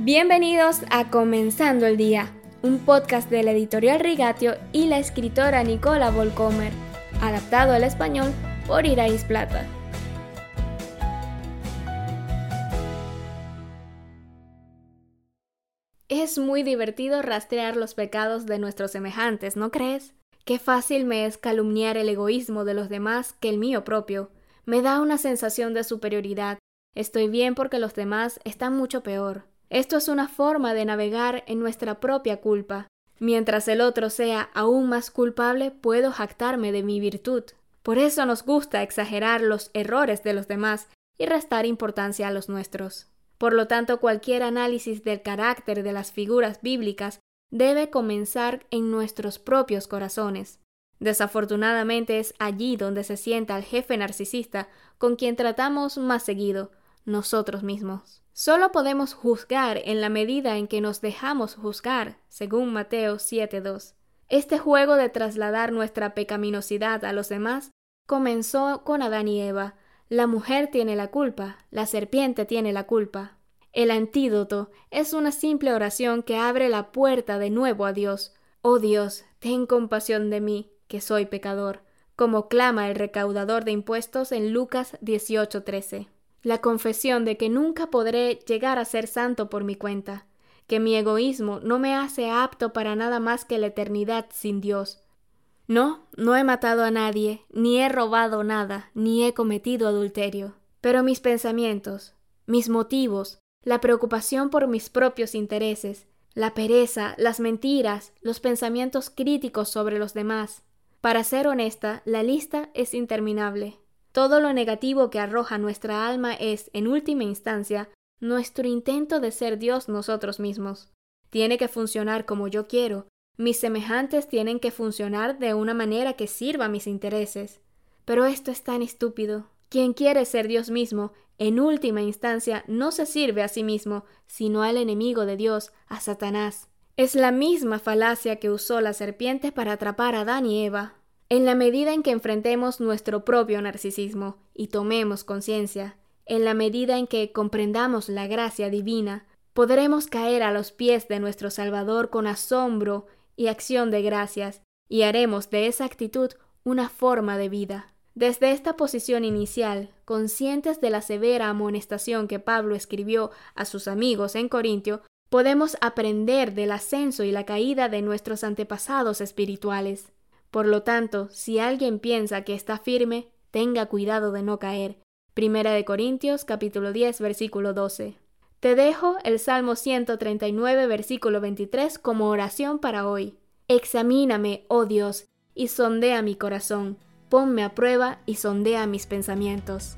Bienvenidos a Comenzando el Día, un podcast de la editorial Rigatio y la escritora Nicola Volcomer, adaptado al español por Irais Plata. Es muy divertido rastrear los pecados de nuestros semejantes, ¿no crees? Qué fácil me es calumniar el egoísmo de los demás que el mío propio. Me da una sensación de superioridad. Estoy bien porque los demás están mucho peor. Esto es una forma de navegar en nuestra propia culpa. Mientras el otro sea aún más culpable, puedo jactarme de mi virtud. Por eso nos gusta exagerar los errores de los demás y restar importancia a los nuestros. Por lo tanto, cualquier análisis del carácter de las figuras bíblicas debe comenzar en nuestros propios corazones. Desafortunadamente es allí donde se sienta el jefe narcisista con quien tratamos más seguido, nosotros mismos. Solo podemos juzgar en la medida en que nos dejamos juzgar, según Mateo 7.2. Este juego de trasladar nuestra pecaminosidad a los demás comenzó con Adán y Eva. La mujer tiene la culpa, la serpiente tiene la culpa. El antídoto es una simple oración que abre la puerta de nuevo a Dios. Oh Dios, ten compasión de mí, que soy pecador, como clama el recaudador de impuestos en Lucas 18:13 la confesión de que nunca podré llegar a ser santo por mi cuenta, que mi egoísmo no me hace apto para nada más que la eternidad sin Dios. No, no he matado a nadie, ni he robado nada, ni he cometido adulterio. Pero mis pensamientos, mis motivos, la preocupación por mis propios intereses, la pereza, las mentiras, los pensamientos críticos sobre los demás. Para ser honesta, la lista es interminable. Todo lo negativo que arroja nuestra alma es, en última instancia, nuestro intento de ser Dios nosotros mismos. Tiene que funcionar como yo quiero. Mis semejantes tienen que funcionar de una manera que sirva a mis intereses. Pero esto es tan estúpido. Quien quiere ser Dios mismo, en última instancia, no se sirve a sí mismo, sino al enemigo de Dios, a Satanás. Es la misma falacia que usó la serpiente para atrapar a Adán y Eva. En la medida en que enfrentemos nuestro propio narcisismo y tomemos conciencia, en la medida en que comprendamos la gracia divina, podremos caer a los pies de nuestro Salvador con asombro y acción de gracias, y haremos de esa actitud una forma de vida. Desde esta posición inicial, conscientes de la severa amonestación que Pablo escribió a sus amigos en Corintio, podemos aprender del ascenso y la caída de nuestros antepasados espirituales. Por lo tanto, si alguien piensa que está firme, tenga cuidado de no caer. Primera de Corintios capítulo 10 versículo 12. Te dejo el Salmo 139 versículo 23 como oración para hoy. Examíname, oh Dios, y sondea mi corazón. Ponme a prueba y sondea mis pensamientos.